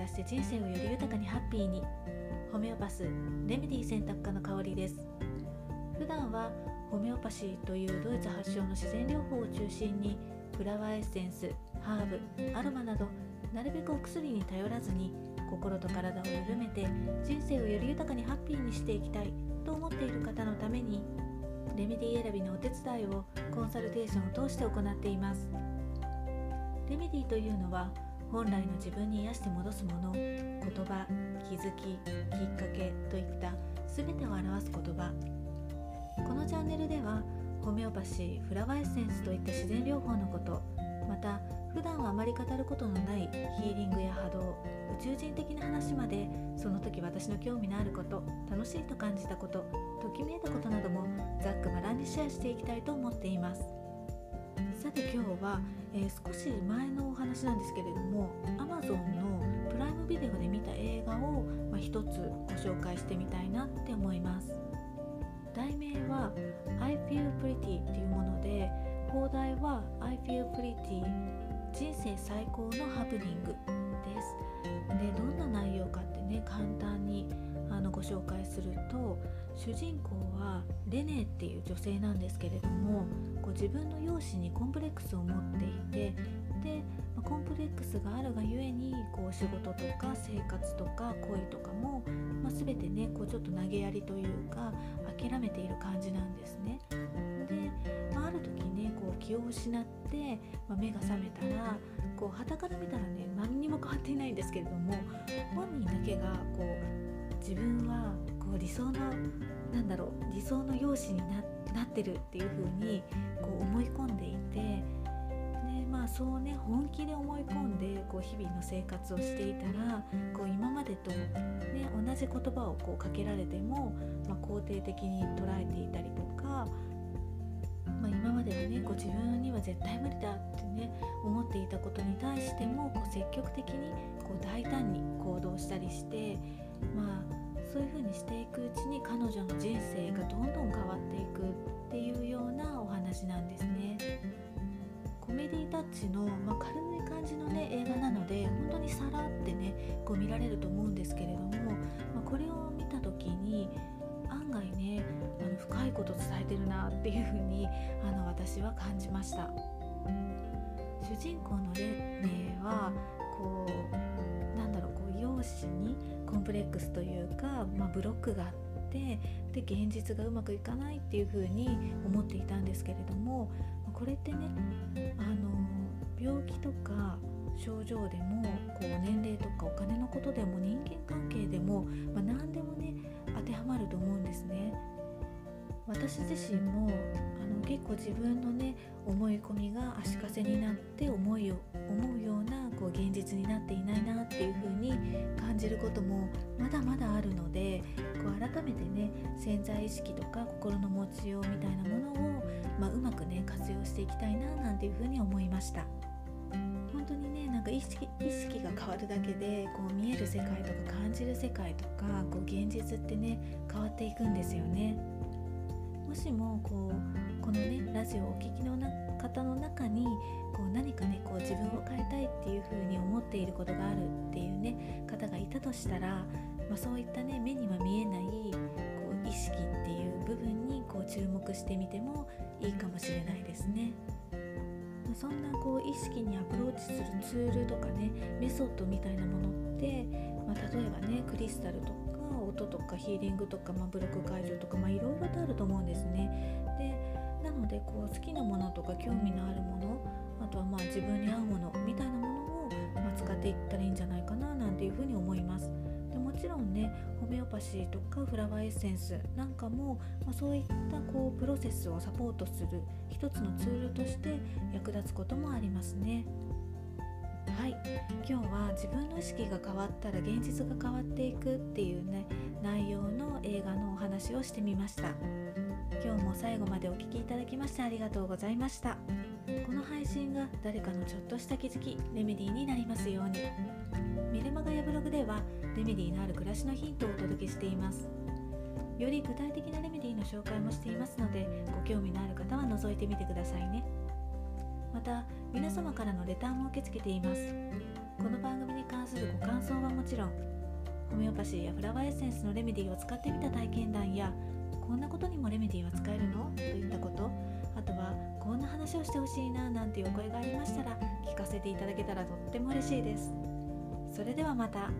らして人生をより豊かにハッピーに。ホメオパスレメディ選択科の香りです。普段はホメオパシーというドイツ発祥の自然療法を中心にフラワーエッセンスハーブアロマなどなるべくお薬に頼らずに心と体を緩めて人生をより豊かにハッピーにしていきたいと思っている方のためにレメディ選びのお手伝いをコンサルテーションを通して行っています。レメディというのは本来の自分に癒して戻すもの言葉気づききっかけといった全てを表す言葉。このチャンネルではホメオパシーフラワーエッセンスといった自然療法のことまた普段はあまり語ることのないヒーリングや波動宇宙人的な話までその時私の興味のあること楽しいと感じたことときめいたことなどもざっくばらんにシェアしていきたいと思っています。さて今日は、えー、少し前のお話なんですけれども Amazon のプライムビデオで見た映画を、まあ、一つご紹介してみたいなって思います。題名は I Feel Pretty っていうもので放題は I Feel Pretty 人生最高のハプニングです。でどんな内容かってね簡単にあのご紹介すると主人公はレネっていう女性なんですけれどもこう自分の容姿にコンプレックスを持っていてで、まコンプレックスがあるがゆえにこう仕事とか生活とか恋とかも、まあ、全てねこうちょっと投げやりというか諦めている感じなんですね。で、まあ、ある時ねこう気を失って、まあ、目が覚めたらこう傍から見たらね何にも変わっていないんですけれども本人だけがこう自分はこう理想のなんだろう理想の容姿になってなってるっていう風にこう思い込んでいてでまあそうね本気で思い込んでこう日々の生活をしていたらこう今までと、ね、同じ言葉をこうかけられても、まあ、肯定的に捉えていたりとかまあ、今まではねこう自分には絶対無理だってね思っていたことに対してもこう積極的にこう大胆に行動したりしてまあそういう風にしていくうちに彼女の人生がどんどん変わっていくっていうようなお話なんですね。コメディタッチの、まあ、軽い感じのね映画なので本当にさらってねこう見られると思うんですけれども、まあ、これを見た時に案外ねあの深いこと伝えてるなっていう風にあの私は感じました主人公のレネはこうなんだろうこう容姿にコンプレックスというか、まあ、ブロックがあってで現実がうまくいかないっていう風に思っていたんですけれどもこれってねあの病気とか症状でもこう年齢とかお金のことでも人間関係でも、まあ、何でもね当てはまると思うんですね。私自身もあ結構自分のね思い込みが足かせになって思いを思うようなこう現実になっていないなっていう風に感じることもまだまだあるのでこう改めてね潜在意識とか心の持ちようみたいなものを、まあ、うまくね活用していきたいななんていう風に思いました。本当にねなんか意識意識が変わるだけでこう見える世界とか感じる世界とかこう現実ってね変わっていくんですよね。もしもこうラジオをお聴きの方の中にこう何かねこう自分を変えたいっていう風に思っていることがあるっていうね方がいたとしたら、まあ、そういったね目には見えないこう意識っていう部分にこう注目してみてもいいかもしれないですね。そんなこう意識にアプローチするツールとかねメソッドみたいなものって、まあ、例えばねクリスタルとか音とかヒーリングとか、まあ、ブロック解除とかいろいろとあると思うんですね。ででこう好きなものとか興味のあるものあとはまあ自分に合うものみたいなものを、ま、使っていったらいいんじゃないかななんていうふうに思います。でもちろんねホメオパシーとかフラワーエッセンスなんかも、まあ、そういったこうプロセスをサポートする一つのツールとして役立つこともありますね。はい今日は自分の意識が変わったら現実が変わっていくっていうね内容の映画のお話をしてみました今日も最後までお聴きいただきましてありがとうございました。この配信が誰かのちょっとした気づきレメディーになりますように。メルマガやブログではレメディーのある暮らしのヒントをお届けしています。より具体的なレメディーの紹介もしていますのでご興味のある方は覗いてみてくださいね。また皆様からのレターも受け付けています。この番組に関するご感想はももちろんホメオパシーやフラワーエッセンスのレメディーを使ってみた体験談やこんなことにもレメディーは使えるの？といったこと。あとはこんな話をしてほしいななんていうお声がありましたら聞かせていただけたらとっても嬉しいです。それではまた。